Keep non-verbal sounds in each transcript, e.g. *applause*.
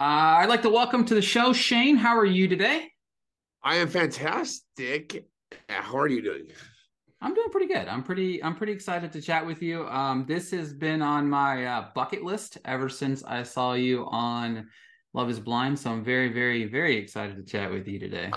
Uh, I'd like to welcome to the show Shayne. How are you today? I am fantastic. How are you doing? I'm doing pretty good. I'm pretty I'm pretty excited to chat with you. Um, this has been on my uh, bucket list ever since I saw you on Love Is Blind. So I'm very very very excited to chat with you today.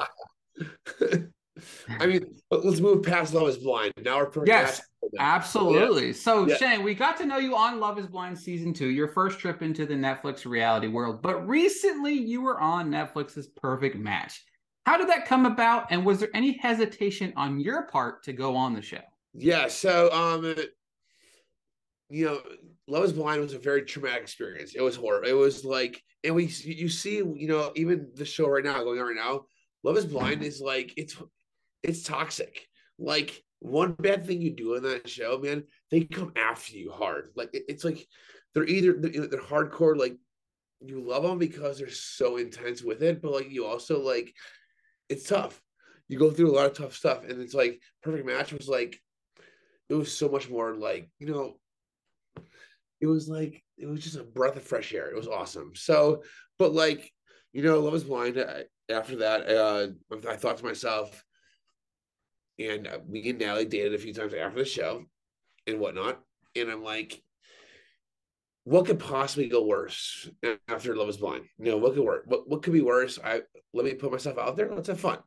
*laughs* I mean, let's move past Love Is Blind. Now we're yes, absolutely. Yeah. So Yeah. Shayne, we got to know you on Love Is Blind season two, your first trip into the Netflix reality world. But recently, you were on Netflix's Perfect Match. How did that come about? And was there any hesitation on your part to go on the show? Yeah. So, um, you know, Love Is Blind was a very traumatic experience. It was horrible. It was like, and we, you see, you know, even the show right now going on right now, Love Is Blind is like it's, it's toxic. Like one bad thing you do in that show, man, they come after you hard. Like it- it's like they're either they're, hardcore, like you love them because they're so intense with it, but like you also like it's tough. You go through a lot of tough stuff, and it's like perfect match was like it was so much more like you know it was like it was just a breath of fresh air. It was awesome. So, but like you know, Love Is Blind. I, after that, uh, I thought to myself, and uh, me and Natalie dated a few times after the show and whatnot, and I'm like, what could possibly go worse after Love Is Blind? You know, what could work? What what could be worse? I let me put myself out there. Let's have fun,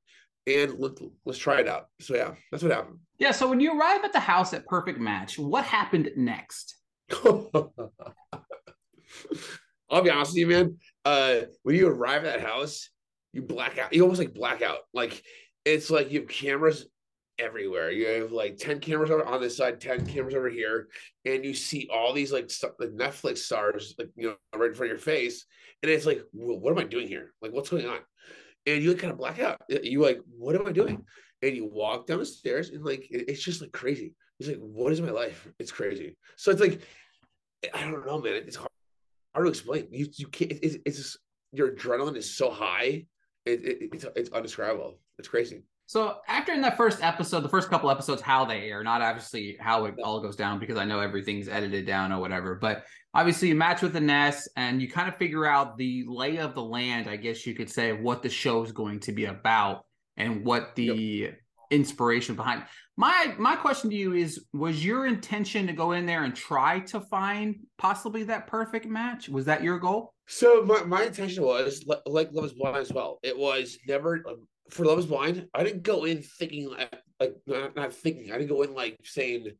and let, let's try it out. So yeah, that's what happened. Yeah. So when you arrive at the house at Perfect Match, what happened next? *laughs* I'll be honest with you, man. Uh, when you arrive at that house, you black out. You almost like black out. Like it's like you have cameras everywhere. You have like ten cameras on this side, ten cameras over here, and you see all these like like Netflix stars, like you know, right in front of your face, and it's like, well, what am I doing here? Like, what's going on? And you like, kind of black out. You like, what am I doing? And you walk down the stairs, and like, it- it's just like crazy. It's like, what is my life? It's crazy. So it's like, I don't know, man. It's hard, hard to explain. You you can't. It's, it's just your adrenaline is so high. It, it, it's it's undescribable. It's crazy. So after in that first episode, the first couple episodes, how they air, not obviously how it all goes down because I know everything's edited down or whatever. But obviously, you match with Ines and you kind of figure out the lay of the land, I guess you could say, what the show is going to be about and what the inspiration behind. My my question to you is: Was your intention to go in there and try to find possibly that perfect match? Was that your goal? So my, my intention was like Love Is Blind as well. It was never um, for Love Is Blind. I didn't go in thinking like, like not, not thinking. I didn't go in like saying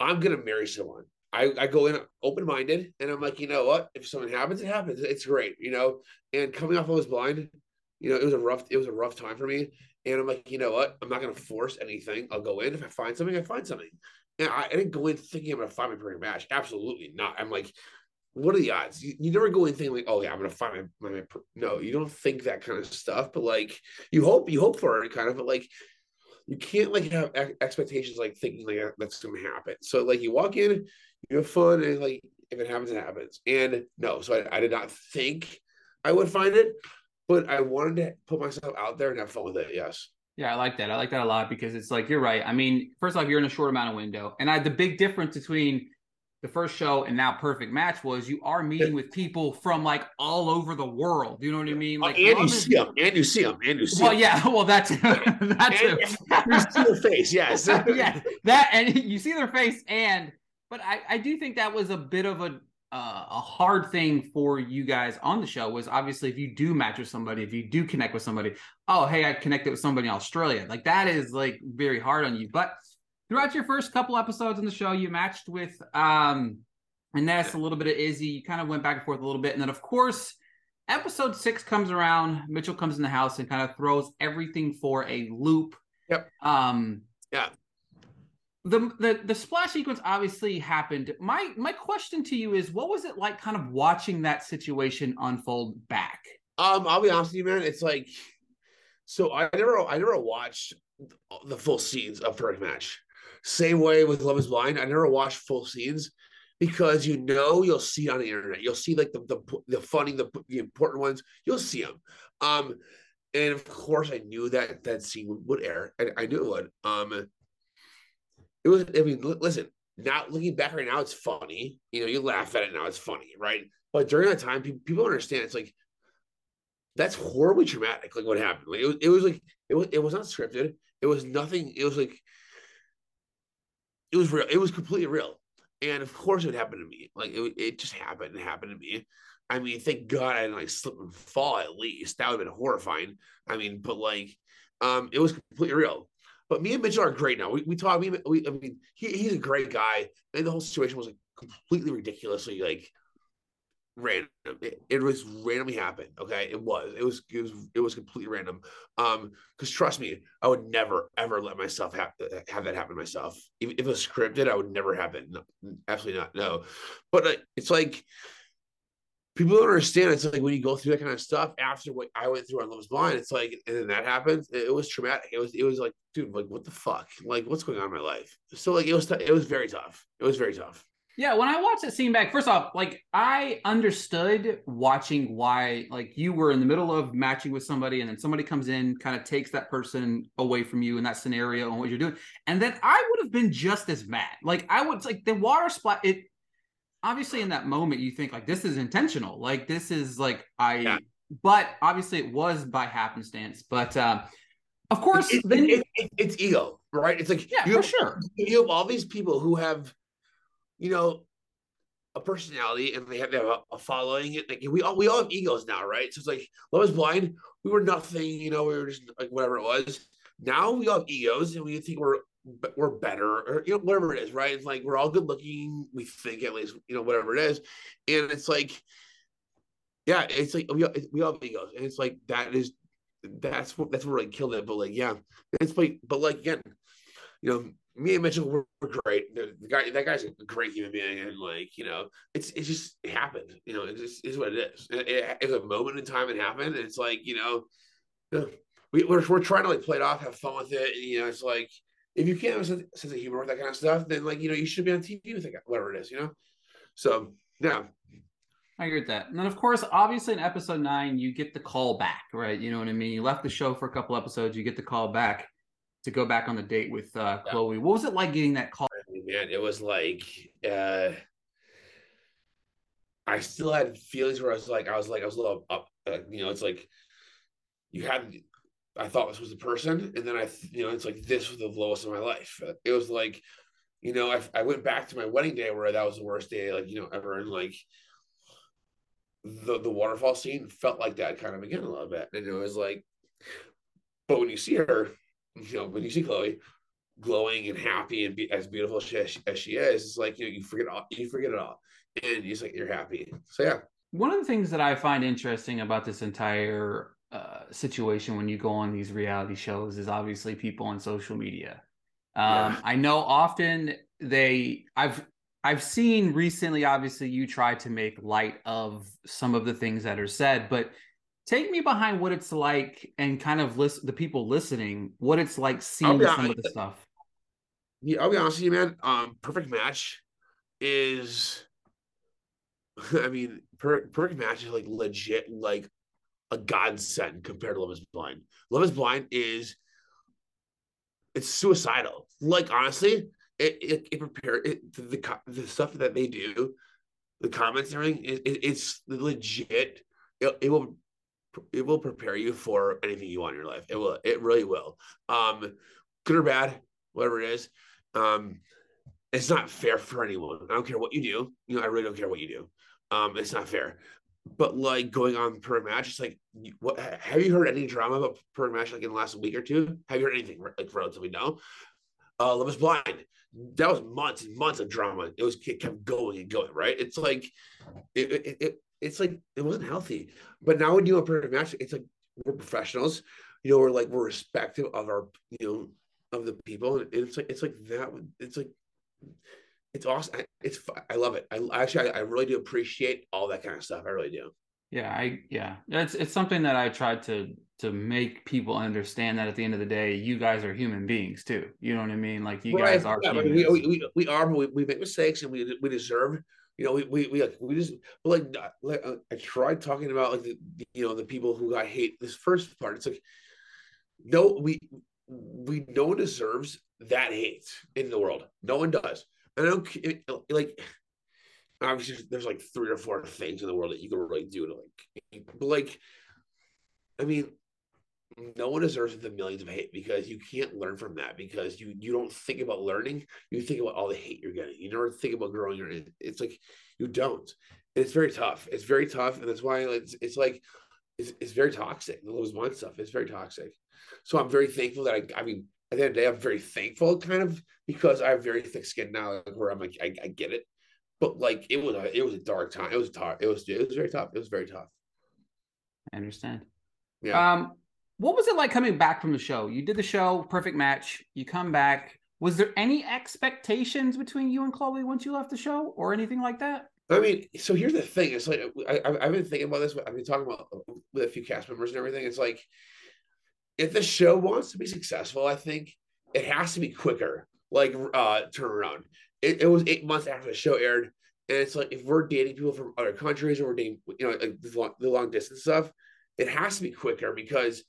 I'm gonna marry someone. I, I go in open minded and I'm like, you know what? If something happens, it happens. It's great, you know. And coming off Love Is Blind, you know, it was a rough it was a rough time for me. And I'm like, you know what? I'm not gonna force anything. I'll go in. If I find something, I find something. And I, I didn't go in thinking I'm gonna find my perfect match. Absolutely not. I'm like, what are the odds? You, you never go in thinking like, oh yeah, I'm gonna find my, my, my no, you don't think that kind of stuff, but like you hope you hope for it kind of, but like you can't like have ex- expectations like thinking like that's gonna happen. So like you walk in, you have fun, and like if it happens, it happens. And no, so I, I did not think I would find it, but I wanted to put myself out there and have fun with it. Yes. Yeah, I like that. I like that a lot because it's like you're right. I mean, first off, you're in a short amount of window, and I the big difference between the first show and now Perfect Match was you are meeting with people from like all over the world. You know what I mean? Like, and you see them, and you see them, and you see well, yeah, *laughs* well, that's that's and *laughs* you see their face. Yes. *laughs* yeah, that and you see their face, and but I I do think that was a bit of a uh, a hard thing for you guys on the show was obviously if you do match with somebody, if you do connect with somebody, oh hey, I connected with somebody in Australia, like that is like very hard on you. But throughout your first couple episodes in the show, you matched with um Ines, a little bit of Izzy. You kind of went back and forth a little bit, and then of course episode six comes around. Mitchell comes in the house and kind of throws everything for a loop. Yep. Um. Yeah. The, the the splash sequence obviously happened. My my question to you is, what was it like, kind of watching that situation unfold back? Um, I'll be honest with you, man. It's like, so I never I never watched the full scenes of Perfect Match. Same way with Love Is Blind. I never watched full scenes because you know you'll see on the internet. You'll see like the the the funny, the, the important ones. You'll see them. Um, and of course, I knew that that scene would, air. I, I knew it would. Um, it was. I mean, listen. Now looking back right now, it's funny. You know, you laugh at it now. It's funny, right? But during that time, people, people understand. It's like that's horribly traumatic. Like what happened. Like it was. It was like it was. It was not scripted. It was nothing. It was like it was real. It was completely real. And of course, it would happen to me. Like it, it just happened. It happened to me. I mean, thank God I didn't like slip and fall. At least that would have been horrifying. I mean, but like, um, it was completely real. But me and Mitchell are great now. We, we talk. We, we I mean, he, he's a great guy, and the whole situation was like completely ridiculously like random. It, it, was randomly happened. Okay, it was. It was. It was. It was completely random. Um, because trust me, I would never ever let myself have have that happen myself. If, if it was scripted, I would never have it. No, absolutely not. No. But uh, it's like people don't understand. It's like when you go through that kind of stuff after what I went through on Love Is Blind, it's like, and then that happens. It, it was traumatic. It was. It was like, dude, like what the fuck? Like what's going on in my life? So like it was. It was very tough. It was very tough. Yeah, when I watched that scene back, first off, like I understood watching why, like you were in the middle of matching with somebody, and then somebody comes in, kind of takes that person away from you in that scenario and what you're doing, and then I would have been just as mad. Like I would, like the water splat. It obviously in that moment you think like this is intentional, like this is like I, yeah. but obviously it was by happenstance. But um, of course, it, then it, it, it's ego, right? It's like yeah, you for have, sure. You have all these people who have you know, a personality and they have, they have a, a, following. It like we all we all have egos now, right? So it's like Love Is Blind. We were nothing, you know. We were just like whatever it was. Now we all have egos and we think we're we're better or you know whatever it is, right? It's like we're all good looking. We think at least you know whatever it is, and it's like yeah, it's like we all, we all have egos, and it's like that is that's what that's what really killed it. But like yeah, it's like but like again, you know me and Mitchell were, great. The, guy, that guy's a great human being, and like you know, it's it's just happened. You know, it just is what it is. It, it, it's a moment in time. It happened. it's like you know, we, we're we're trying to like play it off, have fun with it. And, you know, it's like if you can't have a sense, of humor with that kind of stuff, then like you know, you should be on TV with it, whatever it is. You know, so yeah. I agree with that. And then, of course, obviously in episode nine, you get the call back, right? You know what I mean? You left the show for a couple episodes, you get the call back to go back on the date with uh, yeah. Chloe. What was it like getting that call? Man, it was like uh, I still had feelings where I was like, I was like, I was a little up. Uh, you know, it's like you had. I thought this was the person, and then I, you know, it's like this was the lowest of my life. It was like, you know, I, I went back to my wedding day where that was the worst day, like you know, ever, and like the the waterfall scene felt like that kind of again a little bit, and it was like, but when you see her you know, when you see Chloe glowing and happy and be, as beautiful as she, as she is, it's like you know you forget all you forget it all, and just like you're happy. So yeah. One of the things that I find interesting about this entire uh, situation when you go on these reality shows is obviously people on social media. Um, yeah. I know often they I've I've seen recently, obviously, you try to make light of some of the things that are said, but take me behind what it's like and kind of list the people listening what it's like seeing some of the stuff. Yeah i'll be honest with you man. Um perfect match is *laughs* i mean per- perfect match is like legit like a godsend compared to love is blind. Love is blind is it's suicidal. Like honestly it it, it prepare it the, the, the stuff that they do the comments and everything it, it, it's legit. It, it will it will prepare you for anything you want in your life. It will. It really will. Um, good or bad, whatever it is. Um, it's not fair for anyone. I don't care what you do. You know, I really don't care what you do. Um, it's not fair. But like going on per match, it's like, what have you heard any drama about per match like in the last week or two? Have you heard anything like relatively no? Uh, Love is Blind. That was months and months of drama. It was it kept going and going. Right? It's like it, it, it it's like it wasn't healthy. But now when you do a perfect match, it's like we're professionals. You know, we're like we're respectful of our you know of the people, and it's like it's like that. It's like it's awesome. It's I love it. I actually I, I really do appreciate all that kind of stuff. I really do. Yeah, I yeah. It's it's something that I tried to to make people understand that at the end of the day, you guys are human beings too. You know what I mean? Like you right. guys are. Yeah, we, we, we, we, are, but we, we make mistakes and we we deserve. You know, we we we, we just like, like uh, I tried talking about like the, you know the people who I hate. This first part, it's like no, we we no one deserves that hate in the world. No one does. I don't like obviously there's like three or four things in the world that you can really do to like but like I mean no one deserves the millions of hate because you can't learn from that because you you don't think about learning. You think about all the hate you're getting. You never think about growing your it's like you don't. It's very tough. It's very tough. And that's why it's, it's like it's, it's very toxic. The Lose Blind stuff it's very toxic. So i'm very thankful that i i mean at the end of the day i'm very thankful kind of because i have very thick skin now like, where i'm like I, I get it. But like it was a it was a dark time. It was tough. It was it was very tough. It was very tough. I understand. Yeah. Um what was it like coming back from the show? You did the show, perfect match. You come back. Was there any expectations between you and Chloe once you left the show, or anything like that? I mean, so here's the thing. It's like I, have been thinking about this. I've been talking about with a few cast members and everything. It's like if the show wants to be successful, I think it has to be quicker. Like uh turnaround. It, it was eight months after the show aired, and it's like if we're dating people from other countries or we're dating, you know, like the long, the long distance stuff, it has to be quicker because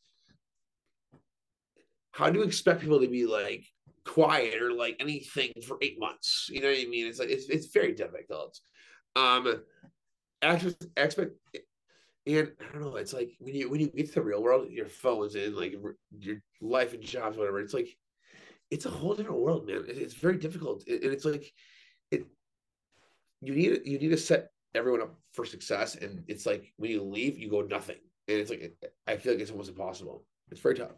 how do you expect people to be like quiet or like anything for eight months? You know what I mean? It's like it's it's very difficult. Um, expect, expect and I don't know. It's like when you when you get to the real world, your phones and like your life and jobs, whatever. It's like it's a whole different world, man. It's very difficult, and it's like it. You need you need to set everyone up for success, and it's like when you leave, you go nothing, and it's like I feel like it's almost impossible. It's very tough.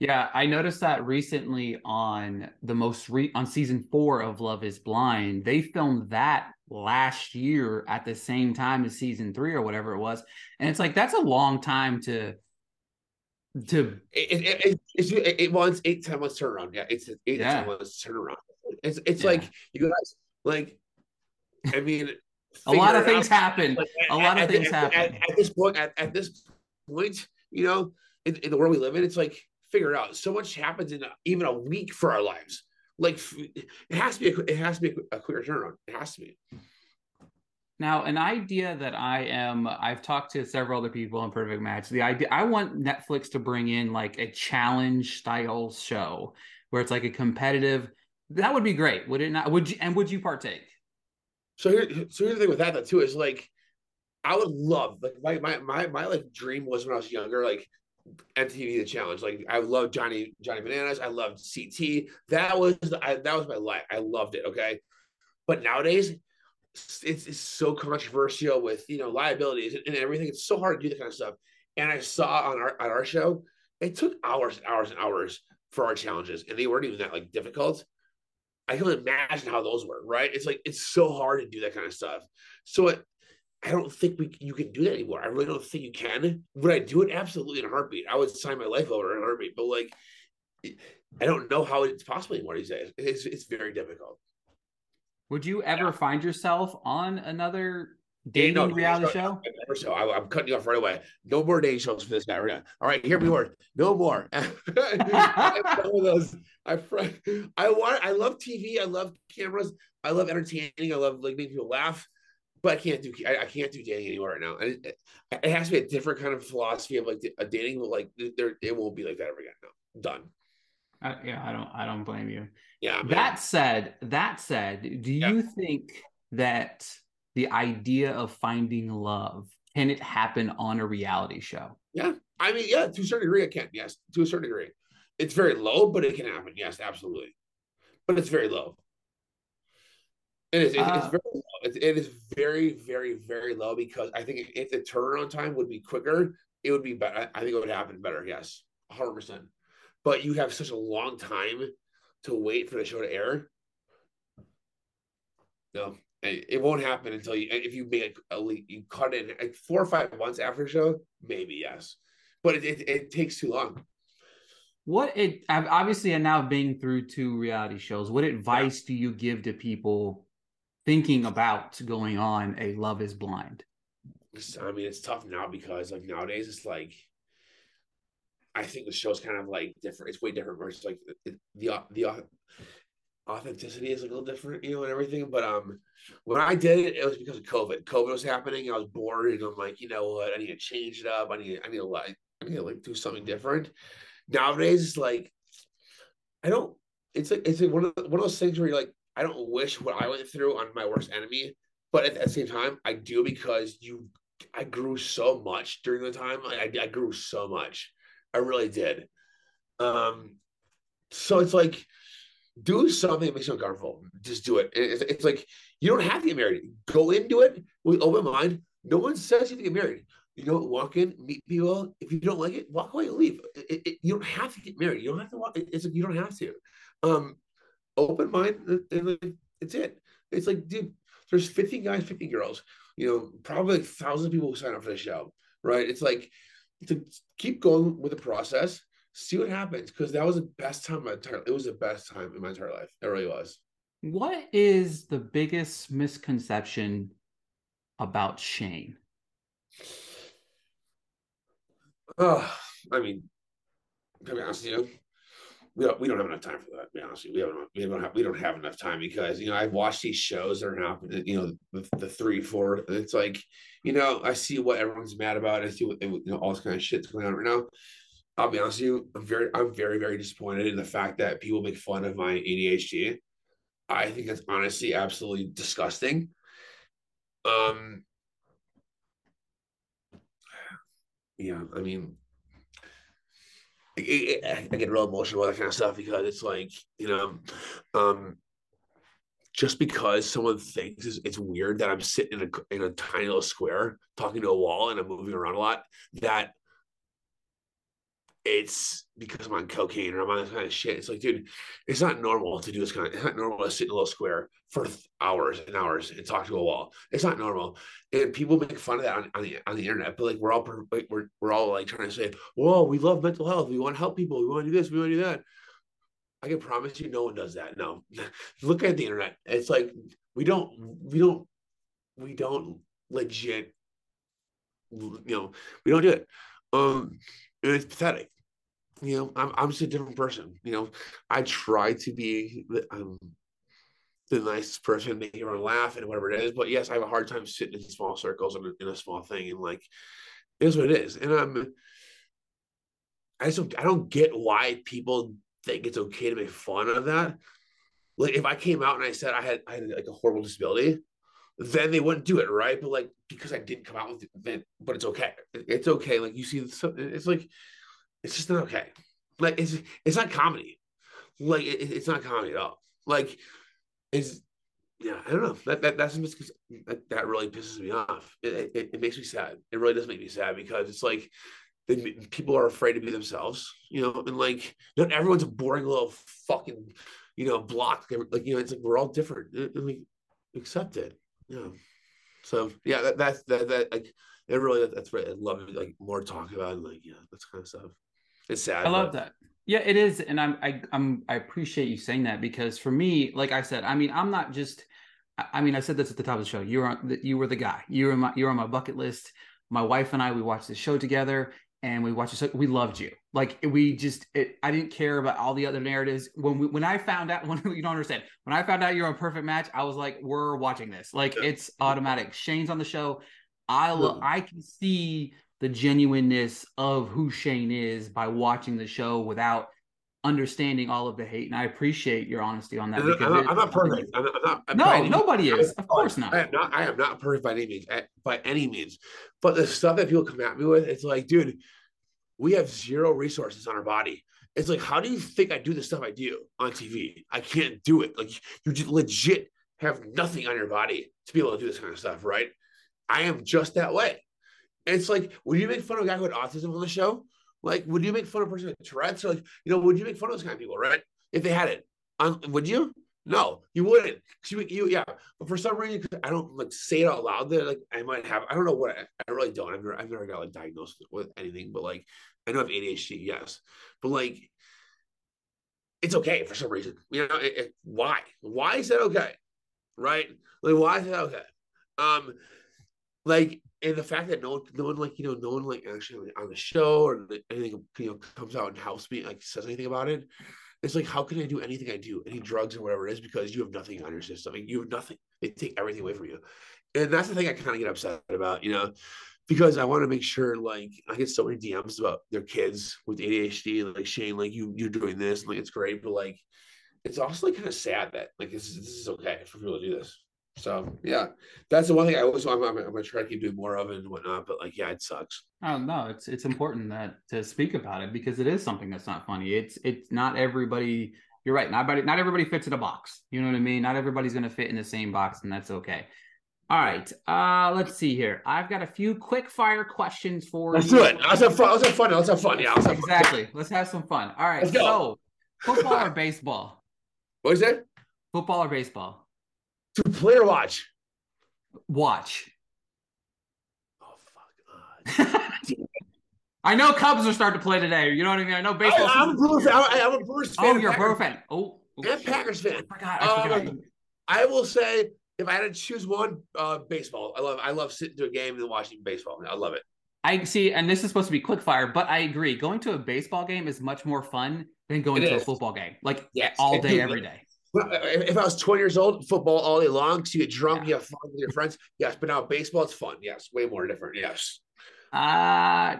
Yeah, I noticed that recently on the most re- on season 4 of Love is Blind. They filmed that last year at the same time as season 3 or whatever it was. And it's like that's a long time to to it it, it, it's, it, it well, it's months turnaround. Yeah, it's eight yeah. ten months turnaround. It's it's yeah. like you guys like I mean *laughs* a lot of things out. happen. Like, a lot at, of things at, happen. At, at, this point, at, at this point, you know, in, in the world we live in, it's like figure it out. So much happens in a, even a week for our lives. Like it has to be, a, it has to be a, a quicker turnaround. It has to be. Now, an idea that I am, I've talked to several other people in Perfect Match. The idea, I want Netflix to bring in like a challenge style show where it's like a competitive. That would be great, would it not? Would you and would you partake? So here, so here's the thing with that, though, too, is like I would love like my my my my like dream was when I was younger, like MTV The Challenge. Like I love Johnny Johnny Bananas. I loved CT. That was I, that was my life. I loved it. Okay, but nowadays it's, it's so controversial with you know liabilities and, and everything. It's so hard to do that kind of stuff. And I saw on our on our show, it took hours and hours and hours for our challenges, and they weren't even that like difficult. I can imagine how those were, right? It's like it's so hard to do that kind of stuff. So it, I don't think we you can do that anymore. I really don't think you can. Would I do it? Absolutely in a heartbeat. I would sign my life over in a heartbeat. But like, I don't know how it's possible anymore these days. It's it's very difficult. Would you ever yeah. find yourself on another dating no, reality show? Never so. I, am cutting you off right away. No more dating shows for this guy. Right All right, here we were. No more. *laughs* I those. I I want. I love TV. I love cameras. I love entertaining. I love like making people laugh. But I can't do. I, I can't do dating anymore right now. And it, it, has to be a different kind of philosophy of like a dating. Like there, it won't be like that ever again. No, done. Uh, yeah, I don't. I don't blame you. Yeah. That said, that said, do you yeah. think that the idea of finding love can it happen on a reality show? Yeah, I mean, yeah, to a certain degree, it can. Yes, to a certain degree, it's very low, but it can happen. Yes, absolutely, but it's very low. It is. It, uh, it's very. Low. It, it is very, very, very low because I think if the turnaround time would be quicker, it would be better. I think it would happen better. Yes, hundred percent. But you have such a long time to wait for the show to air. No, it won't happen until you if you make a you cut it like four or five months after the show, maybe yes, but it, it, it takes too long. What it obviously and now being through two reality shows, what advice yeah. do you give to people thinking about going on a Love Is Blind? I mean, it's tough now because like nowadays it's like I think the show's kind of like different. It's way different versus like the the, the authenticity is a little different, you know, and everything. But um, when I did it, it was because of COVID. COVID was happening. I was bored, and I'm like, you know what? I need to change it up. I need, I need to like, I need to like do something different. Nowadays, it's like, I don't. It's like it's like one of one of those things where you're like, I don't wish what I went through on my worst enemy, but at, the same time, I do because you. I grew so much during the time. I, I grew so much. I really did. Um, so it's like do something that makes you uncomfortable. Just do it. It's, it's, like you don't have to get married. Go into it with open mind. No one says you have to get married. You know, walk in, meet people. If you don't like it, walk away leave. It, it, you don't have to get married. You don't have to walk. It's like you don't have to. Um, open mind, uh, and it's it. It's like, dude, there's 50 guys, 50 girls. You know, probably like thousands of people who sign up for the show, right? It's like to keep going with the process see what happens because that was the best time my entire it was the best time in my entire life it really was what is the biggest misconception about shayne oh *sighs* i mean to be honest with you we don't, we don't have enough time for that. To be honest, we don't we don't have we don't have enough time because you know I watch these shows that are happening. You know the, the three four. It's like you know I see what everyone's mad about. I see what you know all this kind of shit's going on right now. I'll be honest with you, I'm very, I'm very, very disappointed in the fact that people make fun of my ADHD. I think it's honestly absolutely disgusting. Um, *sighs* yeah, I mean, I, get real emotional about that kind of stuff because it's like, you know, um, just because someone thinks it's, it's weird that I'm sitting in a in a tiny little square talking to a wall and I'm moving around a lot, that it's because I'm on cocaine or I'm on this kind of shit. It's like, dude, it's not normal to do this kind of. It's not normal to sit in a little square for hours and hours and talk to a wall. It's not normal, and people make fun of that on, on the on the internet. But like, we're all we're we're all like trying to say, "Whoa, we love mental health. We want to help people. We want to do this. We want to do that." I can promise you, no one does that. No, *laughs* look at the internet. It's like we don't we don't we don't legit. You know, we don't do it. Um, it's pathetic. You know, I'm I'm just a different person. You know, I try to be um, the nicest person, make everyone laugh and whatever it is. But yes, I have a hard time sitting in small circles in a, in a small thing, and like, it is what it is. And I'm, I just don't, I don't get why people think it's okay to make fun of that. Like, if I came out and I said I had I had like a horrible disability, then they wouldn't do it, right? But like because I didn't come out with it, then, but it's okay. It's okay. Like you see, it's like it's just not okay. Like it's it's not comedy. Like it, it's not comedy at all. Like it's yeah, I don't know. That that that's that, that really pisses me off. It, it, it makes me sad. It really does make me sad because it's like people are afraid to be themselves, you know, and like not everyone's a boring little fucking you know, block. Like you know, it's like we're all different. We accept it. Yeah. So yeah, that, that's that that like it really that's right. I love it. Like more talk about it, like yeah, that's kind of stuff. It's sad. I love but... that. Yeah, it is, and I'm I, I'm I appreciate you saying that because for me, like I said, I mean, I'm not just. I mean, I said this at the top of the show. You were on, you were the guy. You were my you were on my bucket list. My wife and I we watched the show together, and we watched it. So We loved you. Like we just, it, I didn't care about all the other narratives. When we, when I found out, *laughs* when you don't understand, when I found out you're a perfect match, I was like, we're watching this. Like it's automatic. Shayne's on the show. I lo- I can see the genuineness of who Shayne is by watching the show without understanding all of the hate. And I appreciate your honesty on that. Because I'm not, I'm not perfect. I'm not, I'm not, no, nobody is. Of course not. I am not. I am not perfect by any means. Eh, by any means. But the stuff that people come at me with, it's like, dude, we have zero resources on our body. It's like, how do you think I do the stuff I do on TV? I can't do it. Like you just legit have nothing on your body to be able to do this kind of stuff, right? I am just that way. And it's like, would you make fun of a guy who had autism on the show? Like, would you make fun of a person with Tourette's? Or like, you know, would you make fun of those kind of people, right? If they had it, um, would you? No, you wouldn't. You, you, yeah. But for some reason, I don't like say it out loud. That like I might have. I don't know what. I, I really don't. I've never, I've never got like diagnosed with anything. But like, I know I have ADHD. Yes, but like, it's okay for some reason. You know, it, it, why? Why is that okay? Right? Like, why is that okay? Um, like and the fact that no one, no one like you know, no one like actually on the show or anything you know comes out and helps me like says anything about it. It's like how can I do anything I do, any drugs or whatever it is, because you have nothing on your system. Like, you have nothing. They take everything away from you, and that's the thing I kind of get upset about, you know, because I want to make sure like I get so many DMs about their kids with ADHD, like Shayne, like you you're doing this, and, like it's great, but like it's also like kind of sad that like this this is okay for people to do this. So yeah, that's the one thing I always I'm, I'm, I'm, gonna try to keep doing more of it and whatnot. But like, yeah, it sucks. Oh no, it's it's important that to speak about it because it is something that's not funny. It's it's not everybody. You're right. Not everybody, not everybody fits in a box. You know what I mean? Not everybody's gonna fit in the same box, and that's okay. All right. Uh, let's see here. I've got a few quick fire questions for let's you. Do it. Let's have fun. Let's have fun. Let's have fun. Yeah. Let's have exactly. Fun. Let's have some fun. All right. So, football or baseball? What is it? Football or baseball? To play or watch? Watch. Oh fuck. *laughs* I know Cubs are starting to play today. You know what I mean? I know baseball. I, am a Brewers fan. I'm a Brewers fan. Oh, you're a Brewers fan. Oh, oh and Packers fan. I forgot. I, forgot. Um, I will say, if I had to choose one, uh, baseball. I love. I love sitting to a game and watching baseball. I love it. I see, and this is supposed to be quick fire, but I agree. Going to a baseball game is much more fun than going it to is. a football game, like yes. all day, every day. If I was 20 years old, football all day long, because you get drunk, yeah. you have fun with your friends. Yes, but now baseball, it's fun. Yes, way more different. Yes. Uh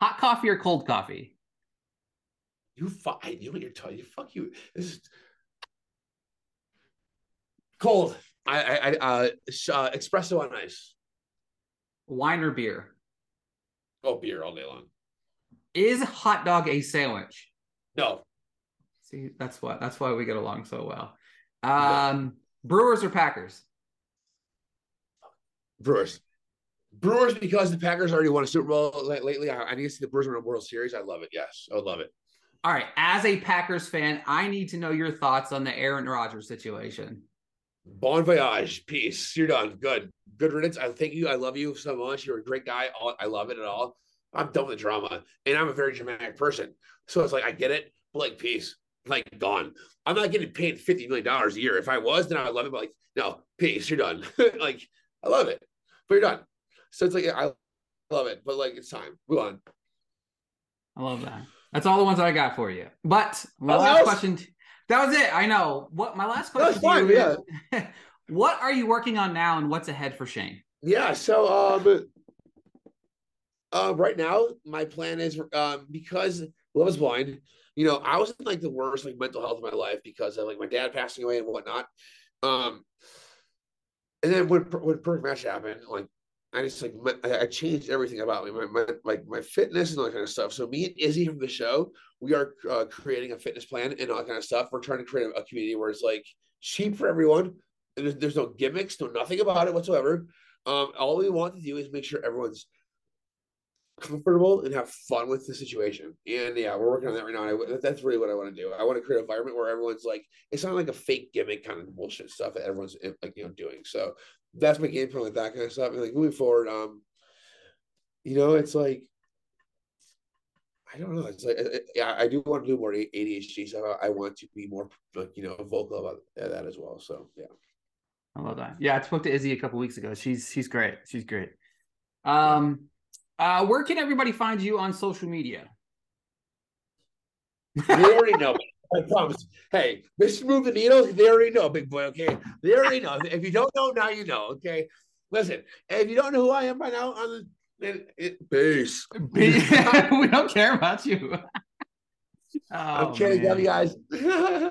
hot coffee or cold coffee? You fuck. I knew what you're talking. You fuck you. This is cold. I I, I uh, uh espresso on ice. Wine or beer? Oh, beer all day long. Is hot dog a sandwich? No. See, that's why that's why we get along so well. Um, Brewers or Packers? Brewers. Brewers because the Packers already won a Super Bowl lately. I, need to see the Brewers win a World Series. I love it. Yes, I would love it. All right. As a Packers fan, I need to know your thoughts on the Aaron Rodgers situation. Bon voyage. Peace. You're done. Good. Good riddance. I thank you. I love you so much. You're a great guy. I love it at all. I'm done with the drama. And I'm a very dramatic person. So it's like, I get it. But like, peace like gone. I'm not getting paid fifty million dollars a year. If I was, then I would love it. But like, no, peace, you're done. *laughs* like, I love it, but you're done. So it's like I love it, but like it's time. Move on. I love that. That's all the ones I got for you. But my oh, last question. That was it. I know. What my last question? Fine, yeah. *laughs* what are you working on now, and what's ahead for Shayne? Yeah. So um, uh, right now my plan is um because Love is Blind you know, I was in like the worst like mental health of my life because of like my dad passing away and whatnot. Um, and then when when perfect match happened, like I just like I changed everything about me, my, my like my fitness and all that kind of stuff. So me and Izzy from the show, we are uh, creating a fitness plan and all that kind of stuff. We're trying to create a, a community where it's like cheap for everyone. There's, there's no gimmicks, no nothing about it whatsoever. Um, all we want to do is make sure everyone's comfortable and have fun with the situation. And yeah, we're working on that right now. I, that's really what I want to do. I want to create an environment where everyone's like, it's not like a fake gimmick kind of bullshit stuff that everyone's like, you know, doing. So that's my game plan with that kind of stuff. And like moving forward, um, you know, it's like, I don't know. It's like, yeah, I do want to do more ADHD stuff. I want to be more, like, you know, vocal about that as well. So yeah. I love that. Yeah, I spoke to Izzy a couple weeks ago. She's she's great. She's great. Um, uh, where can everybody find you on social media? they already know. I promise. Hey, Mr. Move the Needle, they already know, big boy. Okay, they already know. If you don't know, now you know. Okay, listen. If you don't know who I am by now, on the peace. *laughs* *laughs* we don't care about you. oh, I'm kidding, you guys. *laughs*